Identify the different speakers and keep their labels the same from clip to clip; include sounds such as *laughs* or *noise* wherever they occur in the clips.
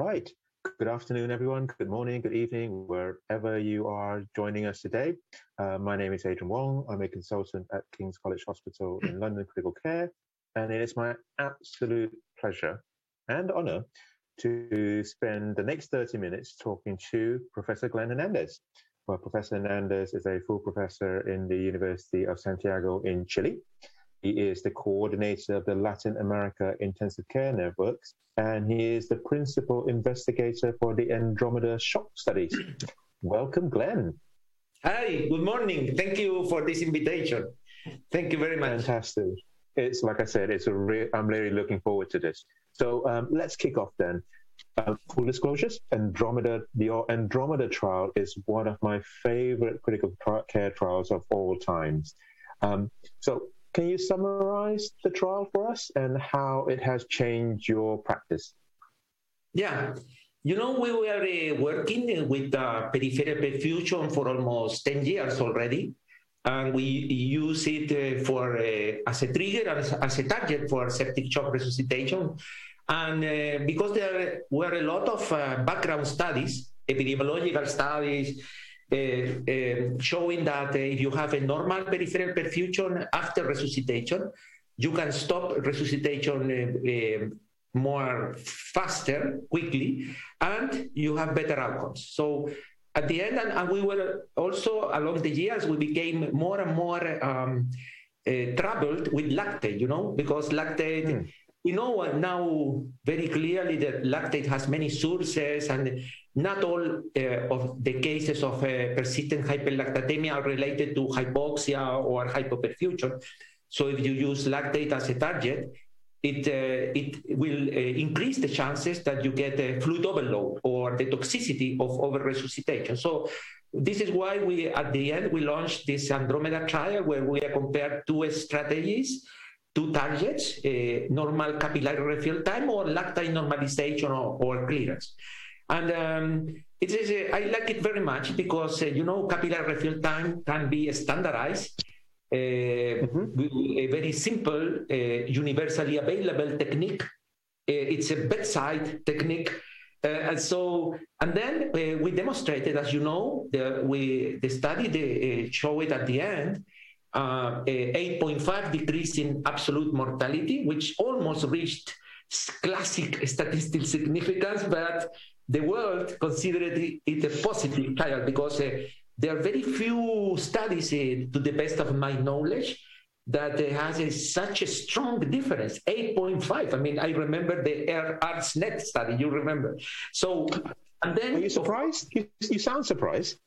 Speaker 1: Right. Good afternoon, everyone. Good morning, good evening, wherever you are joining us today. Uh, my name is Adrian Wong. I'm a consultant at King's College Hospital in London Critical Care, and it is my absolute pleasure and honor to spend the next 30 minutes talking to Professor Glenn Hernandez. Well, Professor Hernandez is a full professor in the University of Santiago in Chile. He is the coordinator of the Latin America Intensive Care Networks, and he is the principal investigator for the Andromeda shock studies. *clears throat* Welcome, Glenn.
Speaker 2: Hi, good morning. Thank you for this invitation. Thank you very much.
Speaker 1: Fantastic. It's like I said, it's a re- I'm really looking forward to this. So um, let's kick off then. Uh, full disclosures, Andromeda, the Andromeda trial is one of my favorite critical care trials of all times. Um, so can you summarize the trial for us and how it has changed your practice?
Speaker 2: Yeah. You know, we were uh, working with uh, peripheral perfusion for almost 10 years already. And we use it uh, for uh, as a trigger as, as, a target for septic shock resuscitation. And uh, because there were a lot of uh, background studies, epidemiological studies, showing that uh, if you have a normal peripheral perfusion after resuscitation, you can stop resuscitation more faster, quickly, and you have better outcomes. So at the end, and, and, we were also along the years, we became more and more um, uh, troubled with lactate, you know, because lactate mm we know now very clearly that lactate has many sources and not all uh, of the cases of uh, persistent hyperlactatemia are related to hypoxia or hypoperfusion. So if you use lactate as a target, it, uh, it will increase the chances that you get a fluid overload or the toxicity of over resuscitation. So this is why we, at the end, we launched this Andromeda trial where we compared two strategies two targets, uh, normal capillary refill time or lactate normalization or, or clearance. And um, it is, uh, I like it very much because, uh, you know, capillary refill time can be standardized. Uh, mm-hmm. A very simple, uh, universally available technique. Uh, it's a bedside technique. and so, and then we demonstrated, as you know, the, we, the study they, showed it at the end, uh, 8.5 decrease in absolute mortality, which almost reached classic statistical significance, but the world considered it a positive trial because uh, there are very few studies, uh, to the best of my knowledge, that uh, has a, such a strong difference. 8.5 i mean i remember the ARDSNet study you remember. So
Speaker 1: and then are you surprised? You, you sound surprised.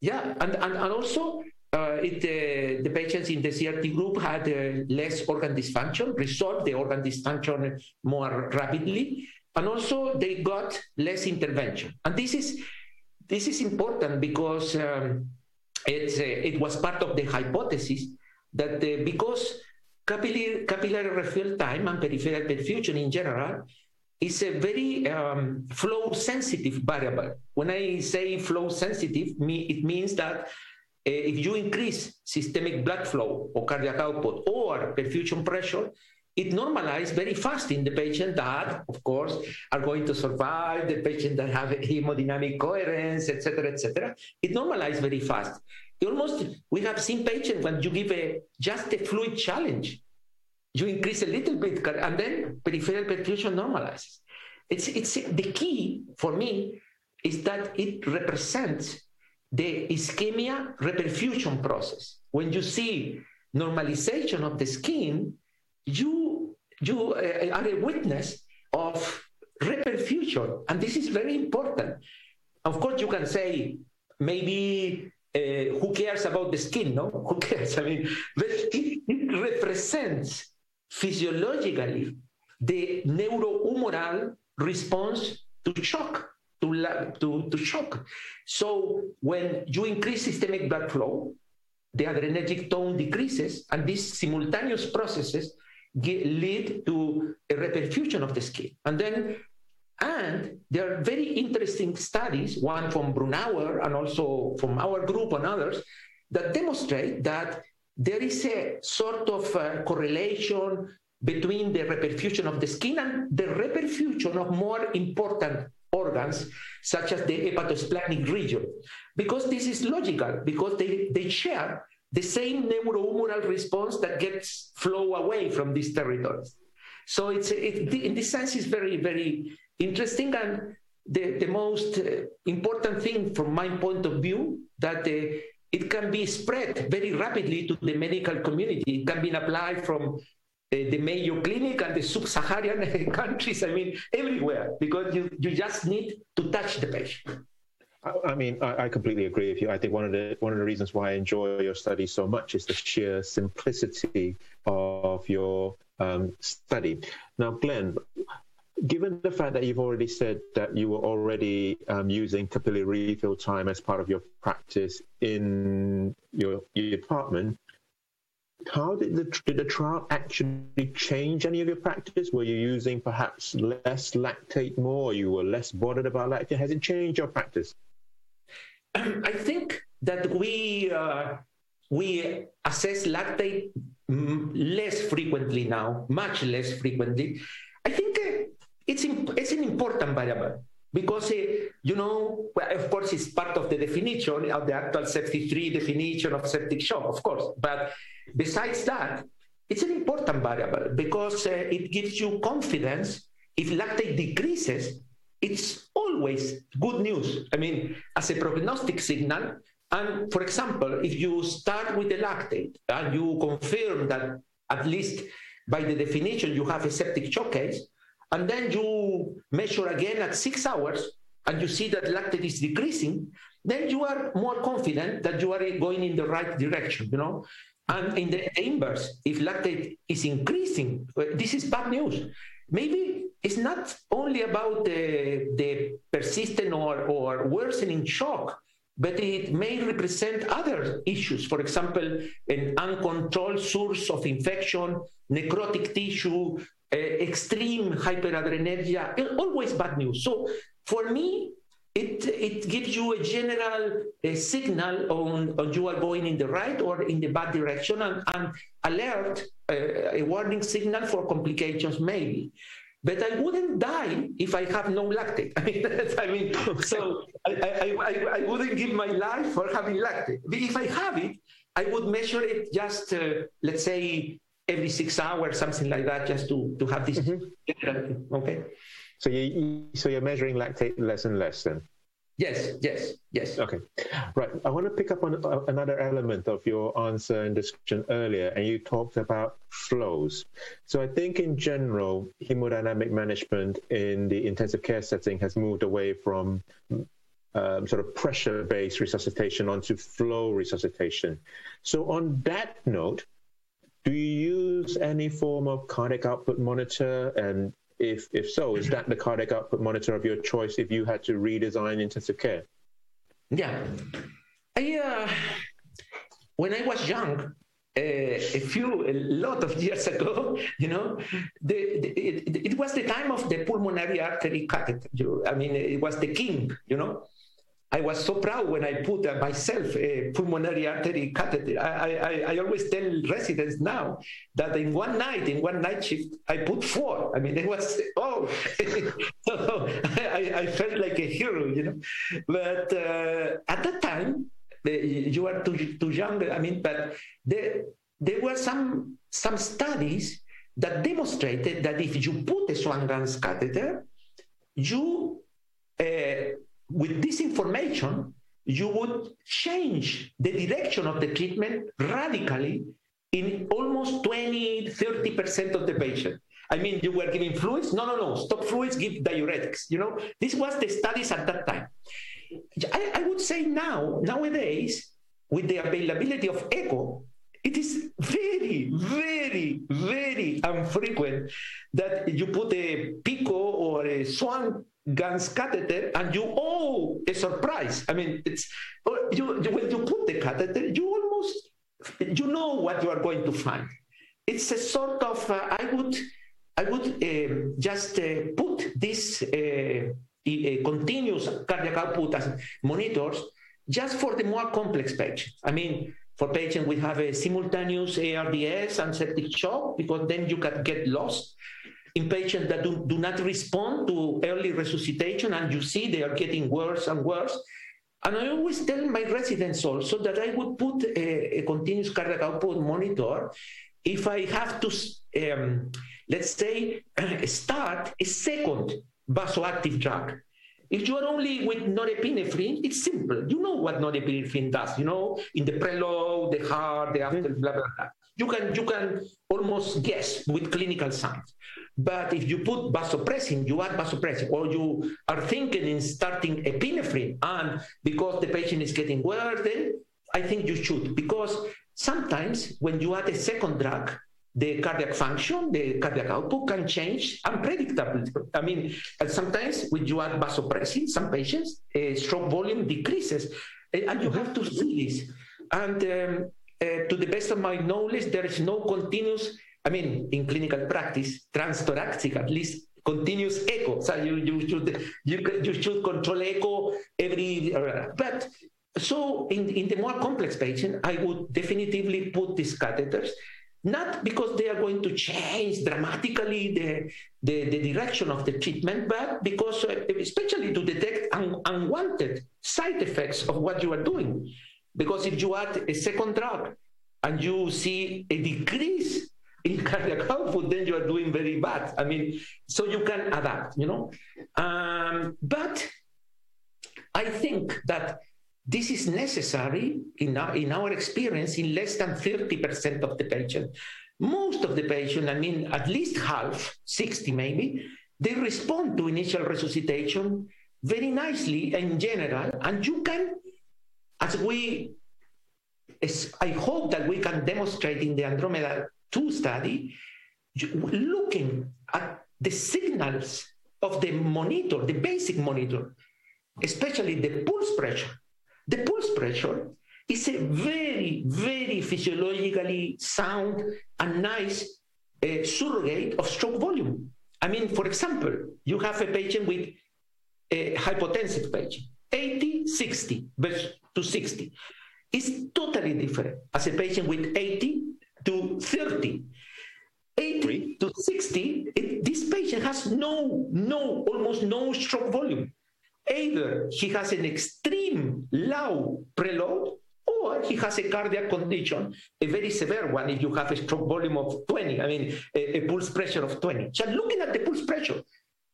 Speaker 2: Yeah and, and, and also uh, it, uh, the patients in the CRT group had uh, less organ dysfunction, resolved the organ dysfunction more rapidly, and also they got less intervention. And this is this is important because um, it's, uh, it was part of the hypothesis that uh, because capillary, capillary refill time and peripheral perfusion in general is a very um, flow sensitive variable. When I say flow sensitive, it means that Eh, if you increase systemic blood flow or cardiac output or perfusion pressure, it normalizes very fast in the patient that, of course, are going to survive, the patient that have hemodynamic coherence, etc., etc. It normalizes very fast. Almost, we have seen patients when you give a just a fluid challenge, you increase a little bit, and then peripheral perfusion normalizes. It's, it's the key for me is that it represents the ischemia reperfusion process. When you see normalization of the skin, you, you uh, are a witness of reperfusion. And this is very important. Of course, you can say, maybe uh, who cares about the skin? No, *laughs* who cares? I mean, it, it represents physiologically the neurohumoral response to shock to, to, to shock. So when you increase systemic blood flow, the adrenergic tone decreases, and these simultaneous processes get, lead to a reperfusion of the skin. And then, and there are very interesting studies, one from Brunauer and also from our group and others, that demonstrate that there is a sort of uh, correlation between the reperfusion of the skin and the reperfusion of more important organs, such as the hepatosplenic region. Because this is logical, because they, they share the same neurohumoral response that gets flow away from these territories. So it's it, in this sense, it's very, very interesting. And the, the most uh, important thing from my point of view that uh, it can be spread very rapidly to the medical community. It can be applied from the, the Mayo Clinic and the sub-Saharan *laughs* countries, I mean, everywhere, because you, you just need to touch the patient.
Speaker 1: I mean, I, completely agree with you. I think one of the one of the reasons why I enjoy your study so much is the sheer simplicity of your um, study. Now, Glenn, given the fact that you've already said that you were already um, using capillary refill time as part of your practice in your, your department, how did the, did the trial actually change any of your practice? Were you using perhaps less lactate more? you were less bothered about lactate? Has it changed your practice? *clears throat*
Speaker 2: I think that we uh, we assess lactate less frequently now, much less frequently. I think uh, it's it's an important variable because uh, you know of course it's part of the definition of the actual septic 3 definition of septic shock of course but Besides that, it's an important variable because uh, it gives you confidence. If lactate decreases, it's always good news. I mean, as a prognostic signal. And for example, if you start with the lactate and you confirm that at least by the definition you have a septic shock case, and then you measure again at six hours and you see that lactate is decreasing, then you are more confident that you are going in the right direction, you know? And in the inverse, if lactate is increasing, uh, this is bad news. Maybe it's not only about the, the persistent or, or worsening shock, but it may represent other issues. For example, an uncontrolled source of infection, necrotic tissue, uh, extreme hyperadrenergia, always bad news. So for me, it, it gives you a general uh, signal on, on you are going in the right or in the bad direction and, and alert uh, a warning signal for complications maybe but I wouldn't die if I have no lactate. *laughs* I mean, I mean so I, I, I, I, wouldn't give my life for having lactate. If I have it, I would measure it just, uh, let's say, every six hours, something like that, just to, to have this. Mm-hmm. Okay.
Speaker 1: So you so you're measuring lactate less and less then.
Speaker 2: Yes, yes, yes.
Speaker 1: Okay, right. I want to pick up on uh, another element of your answer and discussion earlier, and you talked about flows. So I think in general, hemodynamic management in the intensive care setting has moved away from um, sort of pressure-based resuscitation onto flow resuscitation. So on that note, do you use any form of cardiac output monitor and if if so, is that the cardiac output monitor of your choice if you had to redesign intensive care?
Speaker 2: Yeah, I uh, when I was young, uh, a few, a lot of years ago, you know, the, the, it, it, was the time of the pulmonary artery catheter. I mean, it was the king, you know. I was so proud when I put uh, myself a pulmonary artery catheter. I, I, I, always tell residents now that in one night, in one night shift, I put four. I mean, it was, *laughs* oh, *laughs* *laughs* I, I, felt like a hero, you know. But uh, at that time, you are too, too young, I mean, but there, there were some, some studies that demonstrated that if you put a Swan-Ganz catheter, you uh, with this information, you would change the direction of the treatment radically in almost 20, 30% of the patient. I mean, you were giving fluids? No, no, no. Stop fluids, give diuretics. You know, this was the studies at that time. I, I would say now, nowadays, with the availability of echo, it is very, very, very infrequent that you put a PiCCO or a swan Ganz catheter and you oh a surprise. I mean it's oh, you, when you put the catheter you almost you know what you are going to find. It's a sort of uh, i would i would uh, just uh, put this uh, continuous cardiac output as monitors just for the more complex patients. I mean for patients we have a simultaneous ARDS and septic shock because then you can get lost. In patients that do, do not respond to early resuscitation and you see they are getting worse and worse. And I always tell my residents also that I would put a, a continuous cardiac output monitor if I have to, um, let's say, *clears throat* start a second vasoactive drug. If you are only with norepinephrine, it's simple. You know what norepinephrine does. You know, in the preload, the heart, the after, blah blah blah. You can you can almost guess with clinical signs. But if you put vasopressin, you add vasopressin, or you are thinking in starting epinephrine, and because the patient is getting worse, then I think you should because sometimes when you add a second drug, the cardiac function, the cardiac output can change unpredictably. I mean, sometimes when you add vasopressin, some patients, uh, stroke volume decreases, and you have to see this. And um, uh, to the best of my knowledge, there is no continuous, I mean, in clinical practice, transthoracic, at least continuous echo. So you, you should you, you should control echo every, uh, but so in, in the more complex patient, I would definitively put these catheters not because they are going to change dramatically the, the, the direction of the treatment, but because, uh, especially to detect un- unwanted side effects of what you are doing. Because if you add a second drug and you see a decrease in *laughs* cardiac output, then you are doing very bad. I mean, so you can adapt, you know. Um, but I think that this is necessary in our, in our experience in less than 30% of the patient. Most of the patient, I mean, at least half, 60 maybe, they respond to initial resuscitation very nicely in general. And you can, as we, as I hope that we can demonstrate in the Andromeda 2 study, looking at the signals of the monitor, the basic monitor, especially the pulse pressure, the pulse pressure is a very, very physiologically sound and nice uh, surrogate of stroke volume. I mean, for example, you have a patient with a hypotensive patient, 80, 60 to 60. It's totally different as a patient with 80 to 30. 80 to 60, it, this patient has no, no, almost no stroke volume. Either he has an extreme low preload or he has a cardiac condition, a very severe one if you have a stroke volume of 20, I mean, a, a pulse pressure of 20. So looking at the pulse pressure,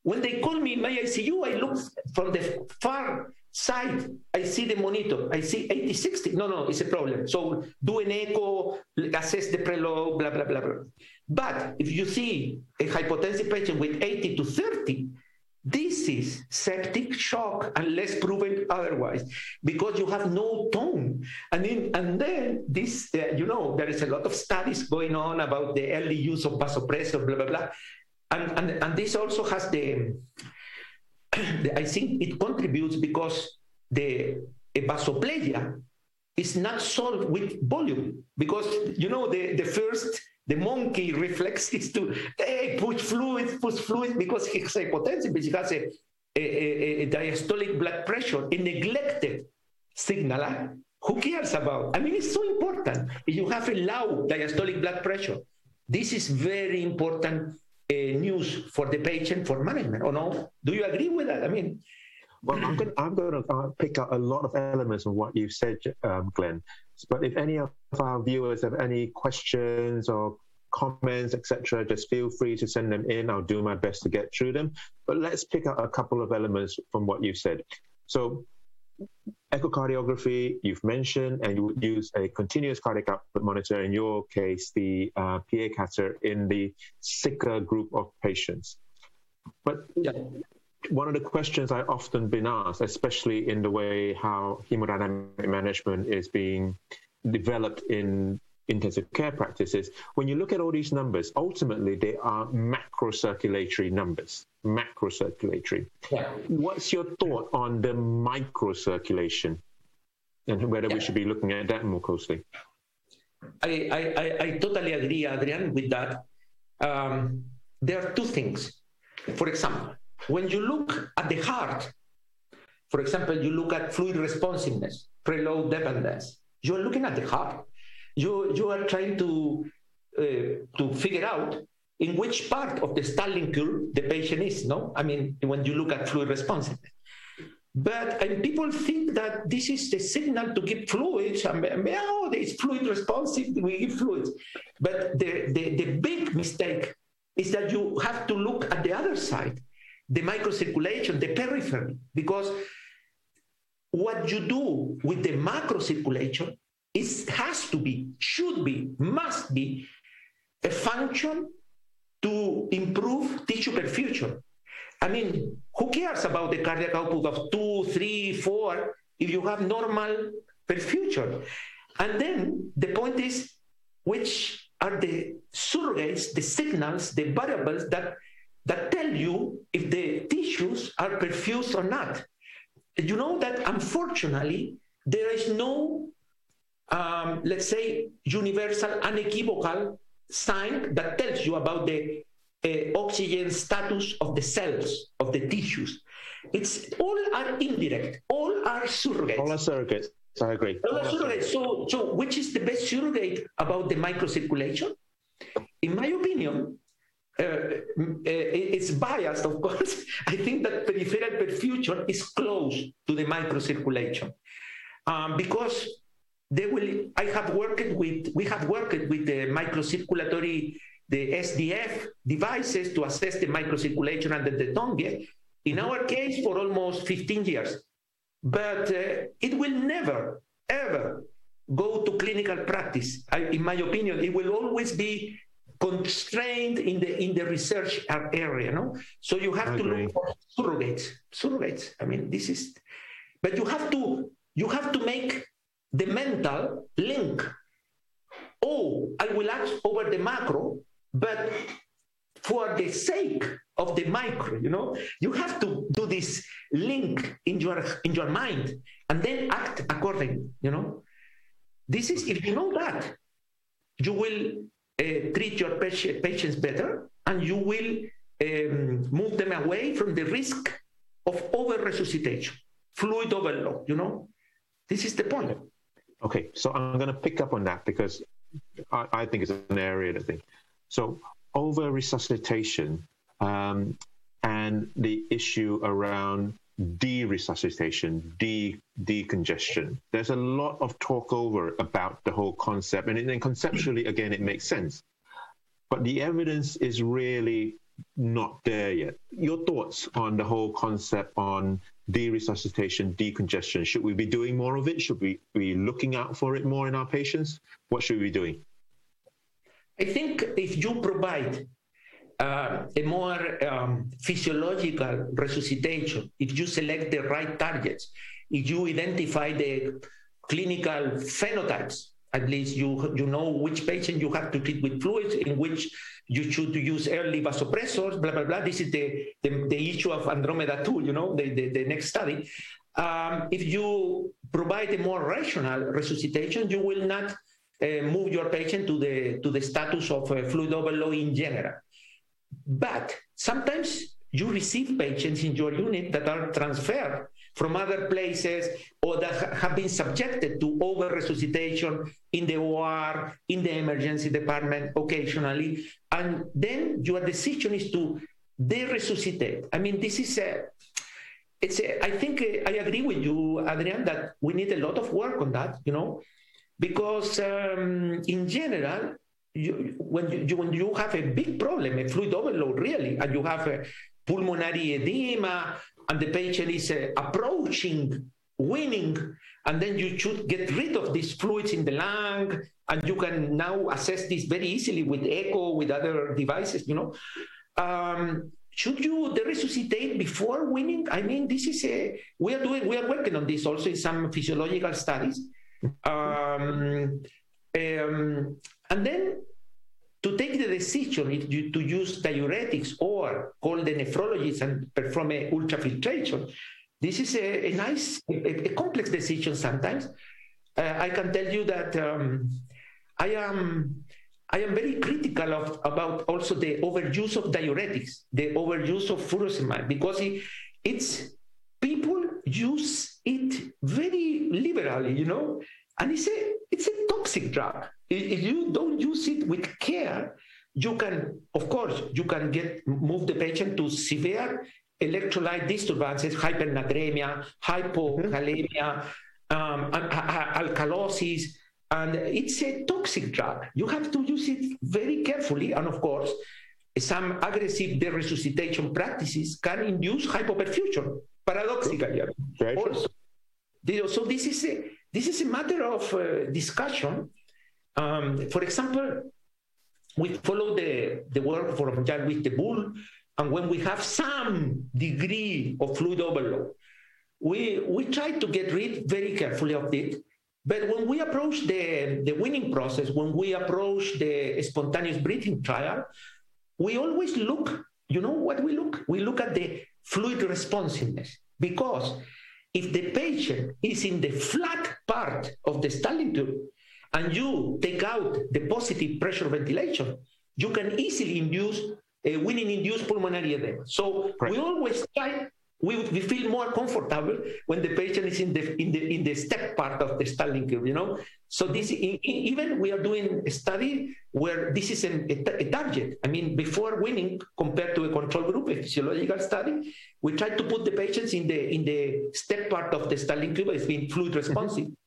Speaker 2: when they call me in my ICU, I look from the far side, I see the monitor, I see 80, 60. No, no, it's a problem. So do an echo, assess the preload, blah, blah, blah, blah. But if you see a hypotensive patient with 80 to 30, this is septic shock unless proven otherwise, because you have no tone. And then, and then this, uh, you know, there is a lot of studies going on about the early use of vasopressor, blah, blah, blah. And, and, and this also has the I think it contributes because the vasoplegia is not solved with volume because, you know, the, the first the monkey *laughs* reflex is to hey, push fluid, push fluid because he has hypotension, but he has a, a, a, diastolic blood pressure, a neglected signal. Ah? Who cares about? I mean, it's so important. If you have a low diastolic blood pressure, this is very important news for the patient for management. Or no? Do you agree with that? I mean,
Speaker 1: well, I'm going, I'm going to uh, pick up a lot of elements of what you said, um, Glenn. But if any of our viewers have any questions or comments, etc., just feel free to send them in. I'll do my best to get through them. But let's pick up a couple of elements from what you said. So, echocardiography, you've mentioned, and you would use a continuous cardiac output monitor, in your case, the uh, PA catheter in the sicker group of patients. But yeah one of the questions I've often been asked, especially in the way how hemodynamic management is being developed in intensive care practices, when you look at all these numbers, ultimately they are macrocirculatory numbers. Macrocirculatory. Yeah. What's your thought on the microcirculation and whether yeah. we should be looking at that more closely?
Speaker 2: I, I, I totally agree, Adrian, with that. Um, there are two things. For example, when you look at the heart, for example, you look at fluid responsiveness, preload dependence, you're looking at the heart. You you are trying to uh, to figure out in which part of the Starling curve the patient is. No, I mean when you look at fluid responsiveness. But and people think that this is the signal to give fluids. And, oh, it's fluid responsive, we give fluids. But the, the, the big mistake is that you have to look at the other side, the microcirculation, the periphery, because what you do with the macrocirculation is has to be, should be, must be a function to improve tissue perfusion. I mean, who cares about the cardiac output of two, three, four if you have normal perfusion? And then the point is, which are the surrogates, the signals, the variables that, that tell you if the tissues are perfused or not? You know that unfortunately, there is no, um, let's say, universal, unequivocal sign that tells you about the uh, oxygen status of the cells, of the tissues. It's all are indirect, all are surrogates.
Speaker 1: All are surrogates. I agree.
Speaker 2: All, all are surrogates. So, so which is the best surrogate about the microcirculation? In my opinion, uh, uh, it's biased, of course. *laughs* I think that peripheral perfusion is close to the microcirculation um, because they will. I have worked with. We have worked with the microcirculatory the SDF devices to assess the microcirculation under the tongue. In our case, for almost 15 years. But uh, it will never, ever go to clinical practice. I, in my opinion, it will always be constrained in the in the research area. No, so you have I to agree. look for surrogates. Surrogates. I mean, this is, but you have to you have to make the mental link. Oh, I will act over the macro, but for the sake of the micro, you know, you have to do this link in your in your mind and then act accordingly, you know. This is if you know that, you will uh, treat your patients better and you will um, move them away from the risk of over resuscitation, fluid overload, you know. This is the point.
Speaker 1: Okay, so I'm going to pick up on that because I, I think it's an area that I think so over resuscitation um, and the issue around de-resuscitation, de decongestion. There's a lot of talk over about the whole concept, and then conceptually, again, it makes sense. But the evidence is really not there yet. Your thoughts on the whole concept on de-resuscitation, decongestion? Should we be doing more of it? Should we be looking out for it more in our patients? What should we be doing?
Speaker 2: I think if you provide uh, a more um, physiological resuscitation, if you select the right targets, if you identify the clinical phenotypes, at least you, you know which patient you have to treat with fluids, in which you should use early vasopressors, blah, blah, blah. This is the, the, the issue of Andromeda 2, you know, the, the, the next study. Um, if you provide a more rational resuscitation, you will not uh, move your patient to the to the status of uh, fluid overload in general. But sometimes you receive patients in your unit that are transferred from other places or that have been subjected to over resuscitation in the OR, in the emergency department occasionally. And then your decision is to de resuscitate. I mean, this is a it's a, I think uh, I agree with you, Adrian, that we need a lot of work on that, you know, because um, in general, you, when, you, when you have a big problem, a fluid overload really, and you have a pulmonary edema, and the patient is uh, approaching weaning, and then you should get rid of these fluids in the lung, and you can now assess this very easily with echo, with other devices, you know. Um, should you resuscitate before weaning? I mean, this is a we are doing we are working on this also in some physiological studies. Um, um, and then to take the decision to use diuretics or call the nephrologist and perform a ultrafiltration, this is a, a nice, a, a, complex decision sometimes. Uh, I can tell you that um, I am I am very critical of about also the overuse of diuretics, the overuse of furosemide, because it, it's people use it very liberally, you know. And he said, it's a toxic drug. If you don't use it with you can, of course, you can get move the patient to severe electrolyte disturbances, hypernatremia, hypokalemia, um, alkalosis, and it's a toxic drug. You have to use it very carefully, and of course, some aggressive resuscitation practices can induce hypoperfusion, paradoxically. Also. So this is a this is a matter of uh, discussion. Um, for example, we follow the, the work from Jean Teboul, and when we have some degree of fluid overload, we, we try to get rid very carefully of it. But when we approach the, the weaning process, when we approach the spontaneous breathing trial, we always look, you know what we look? We look at the fluid responsiveness because if the patient is in the flat part of the Starling tube and you take out the positive pressure ventilation, you can easily induce a weaning induced pulmonary edema. So right. we always try we, we feel more comfortable when the patient is in the in the in the step part of the Starling curve, you know. So this in, in, even we are doing a study where this is a, a, a, target. I mean, before weaning compared to a control group, a physiological study, we try to put the patients in the in the step part of the Starling curve as being fluid responsive. Mm-hmm.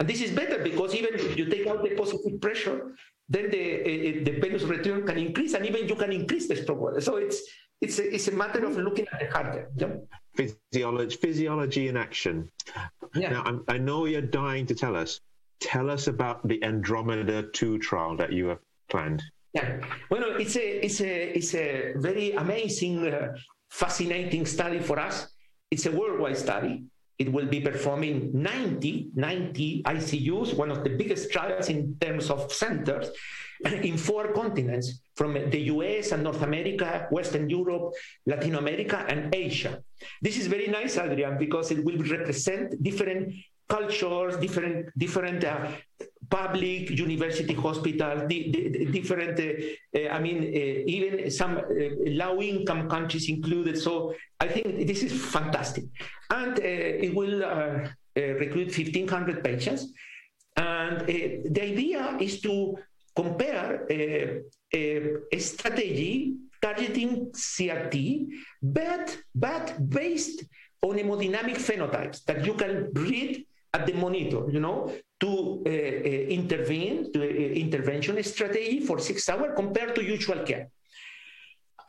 Speaker 2: And this is better because even if you take out the positive pressure, then the uh, the venous return can increase, and even you can increase the stroke volume. So it's it's a, it's a matter of looking at the heart. Yeah?
Speaker 1: Physiology, physiology in action. Yeah. Now, I'm, i know you're dying to tell us. Tell us about the Andromeda 2 trial that you have planned.
Speaker 2: Yeah, well, it's a, it's a, it's a very amazing, uh, fascinating study for us. It's a worldwide study. It will be performing 90, 90 ICUs, one of the biggest trials in terms of centers *clears throat* in four continents from the US and North America, Western Europe, Latin America, and Asia. This is very nice, Adrian, because it will represent different cultures, different different uh, public university hospitals, di- di- different. Uh, uh, I mean, uh, even some uh, low-income countries included. So I think this is fantastic, and it will recruit 1,500 patients. And the idea is to compare a strategy targeting CRT, but, but based on hemodynamic phenotypes that you can read at the monitor, you know, to uh, uh, intervene, to uh, intervention strategy for six hours compared to usual care.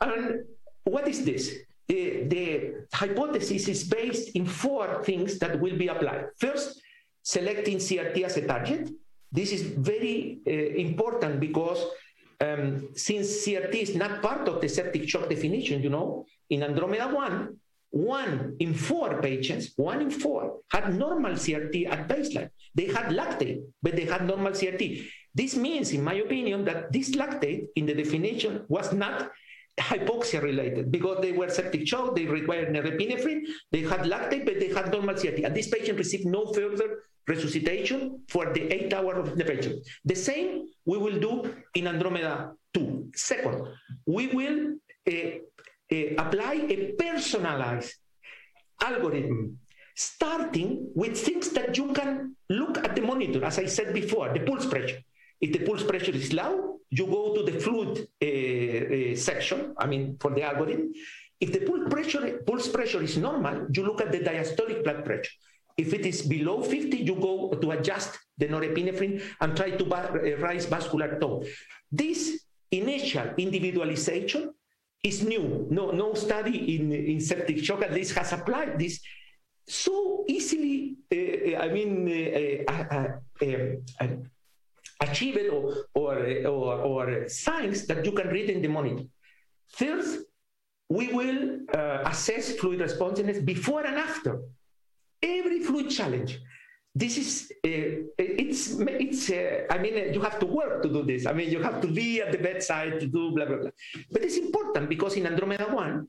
Speaker 2: And what is this? the hypothesis is based in four things that will be applied. First, selecting CRT as a target. This is very important because um, since CRT is not part of the septic shock definition, you know, in Andromeda 1, one in four patients, one in four, had normal CRT at baseline. They had lactate, but they had normal CRT. This means, in my opinion, that this lactate in the definition was not hypoxia related because they were septic shock, they required norepinephrine, they had lactate, but they had normal CRT. And this patient received no further resuscitation for the eight hours of intervention. The same we will do in Andromeda 2. Second, we will uh, uh, apply a personalized algorithm starting with things that you can look at the monitor, as I said before, the pulse pressure. If the pulse pressure is low, you go to the fluid uh, uh, section, I mean, for the algorithm. If the pulse pressure, pulse pressure is normal, you look at the diastolic blood pressure. If it is below 50, you go to adjust the norepinephrine and try to raise vascular tone. This initial individualization is new. No, no study in, in septic shock at least has applied this so easily, uh, I mean, uh, uh, uh, uh achieved or, or, or, or, signs that you can read in the monitor. First, we will assess fluid responsiveness before and after every fluid challenge this is uh, it's it's uh, i mean you have to work to do this. I mean you have to be at the bedside to do blah blah blah. But it's important because in andromeda 1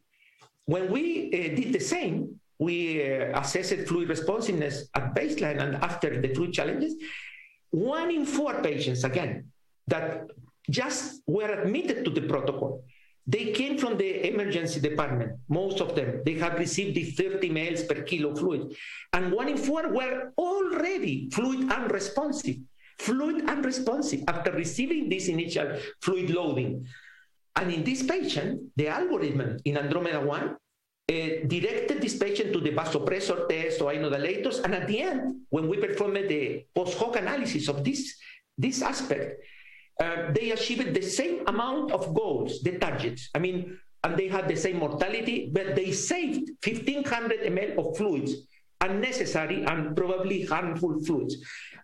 Speaker 2: when we uh, did the same we uh, assessed fluid responsiveness at baseline and after the fluid challenges one in four patients again that just were admitted to the protocol they came from the emergency department, most of them. They have received the 30 ml per kilo fluid. And one in four were already fluid unresponsive. fluid unresponsive after receiving this initial fluid loading. And in this patient, the algorithm in Andromeda 1 uh, directed this patient to the vasopressor test or inodilators. And at the end, when we performed the post hoc analysis of this, this aspect, uh, they achieved the same amount of goals, the targets. I mean, and they had the same mortality, but they saved 1500 ml of fluids, unnecessary and probably harmful fluids.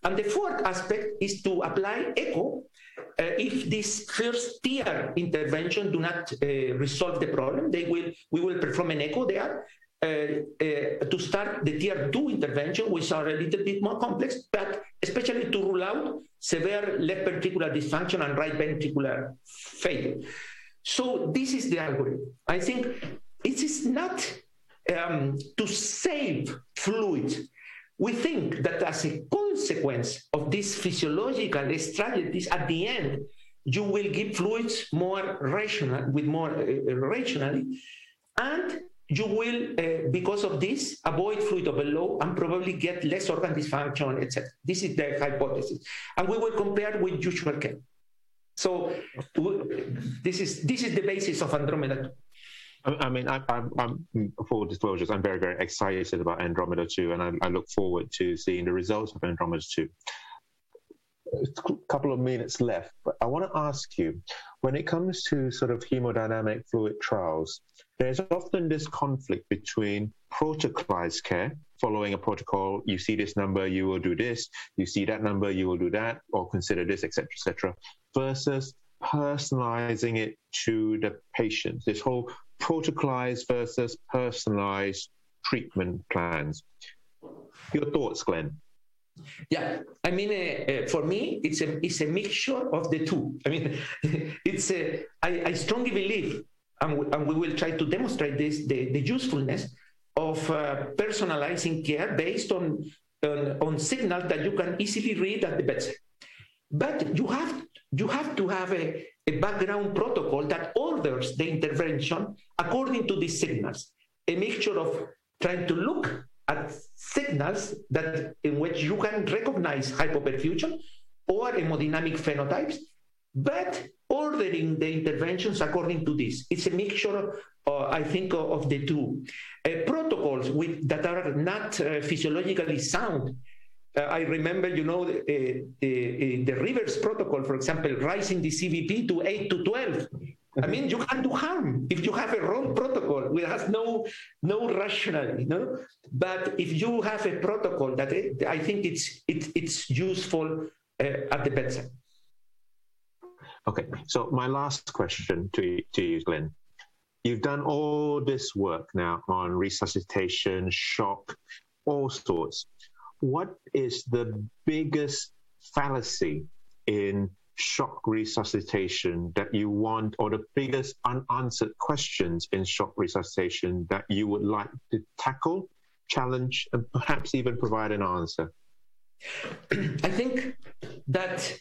Speaker 2: And the fourth aspect is to apply echo uh, if this first tier intervention do not uh, resolve the problem, they will we will perform an echo there to start the tier two intervention, which are a little bit more complex, but especially to rule out severe left ventricular dysfunction and right ventricular failure. So this is the algorithm. I think it is not um, to save fluids. We think that as a consequence of these physiological strategies, at the end, you will give fluids more rational, with more uh, rationally, and you will, uh, because of this, avoid fluid overload and probably get less organ dysfunction, etc. This is the hypothesis, and we will compare with usual care. So this is this is the basis of Andromeda.
Speaker 1: I mean, I, I'm, I'm, full disclosures. I'm very, very excited about Andromeda 2, and I, I look forward to seeing the results of Andromeda 2 a couple of minutes left, but I want to ask you when it comes to sort of hemodynamic fluid trials, there's often this conflict between protocolized care, following a protocol, you see this number, you will do this, you see that number, you will do that, or consider this, etc., etc., versus personalizing it to the patient. This whole protocolized versus personalized treatment plans. Your thoughts, Glenn?
Speaker 2: Yeah, I mean, uh, uh, for me, it's a it's a mixture of the two. I mean, *laughs* it's a, I, I strongly believe, and we, and we will try to demonstrate this the, the usefulness of uh, personalizing care based on, on on signals that you can easily read at the bedside. But you have you have to have a, a background protocol that orders the intervention according to these signals. A mixture of trying to look at signals that in which you can recognize hypoperfusion or hemodynamic phenotypes, but ordering the interventions according to this. It's a mixture, uh, I think, of, the two. Uh, protocols with, that are not uh, physiologically sound. Uh, I remember, you know, the, uh, the, Rivers protocol, for example, rising the CVP to 8 to 12 I mean, you can do harm if you have a wrong protocol. It has no no rationality, no. But if you have a protocol that it, I think it's it, it's useful uh, at the bedside.
Speaker 1: Okay, so my last question to to you, Glenn. You've done all this work now on resuscitation, shock, all sorts. What is the biggest fallacy in shock resuscitation that you want, or the biggest unanswered questions in shock resuscitation that you would like to tackle, challenge, and perhaps even provide an answer? *clears throat*
Speaker 2: I think that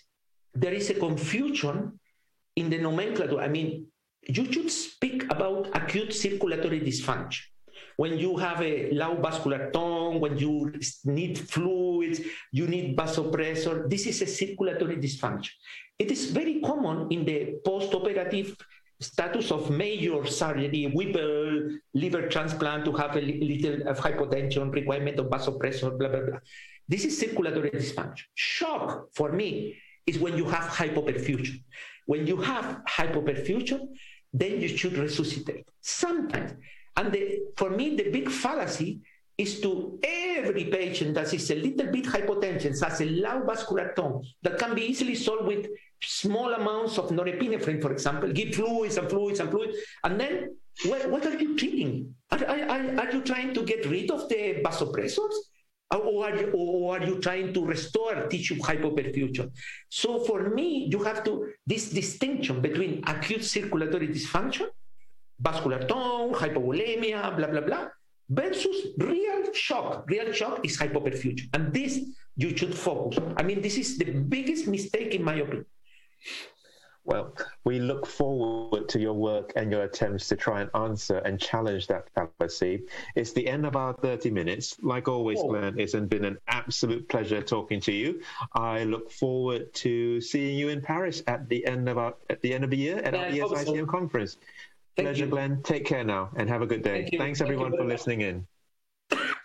Speaker 2: there is a confusion in the nomenclature. I mean, you should speak about acute circulatory dysfunction when you have a low vascular tone, when you need fluids, you need vasopressor. This is a circulatory dysfunction. It is very common in the post-operative status of major surgery, Whipple, liver transplant to have a little of hypotension, requirement of vasopressor, blah, blah, blah. This is circulatory dysfunction. Shock, for me, is when you have hypoperfusion. When you have hypoperfusion, then you should resuscitate. Sometimes and the, for me, the big fallacy is to every patient that is a little bit hypotension, has a low vascular tone, that can be easily solved with small amounts of norepinephrine, for example, give fluids and fluids and fluids, and then what, what are you treating? Are, are, are you trying to get rid of the vasopressors? Or are, you, or are you trying to restore tissue hypoperfusion? So for me, you have to this distinction between acute circulatory dysfunction vascular tone, hypovolemia, blah, blah, blah, versus real shock. Real shock is hypoperfusion. And this you should focus. I mean, this is the biggest mistake in my opinion.
Speaker 1: Well, we look forward to your work and your attempts to try and answer and challenge that fallacy. It's the end of our 30 minutes. Like always, oh. Glenn, it's been an absolute pleasure talking to you. I look forward to seeing you in Paris at the end of our at the end of the year at yeah, our ESICM so. conference. Thank pleasure, you. Glenn. Take care now and have a good day. Thank Thanks everyone Thank for listening in.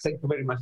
Speaker 2: Thank you very much.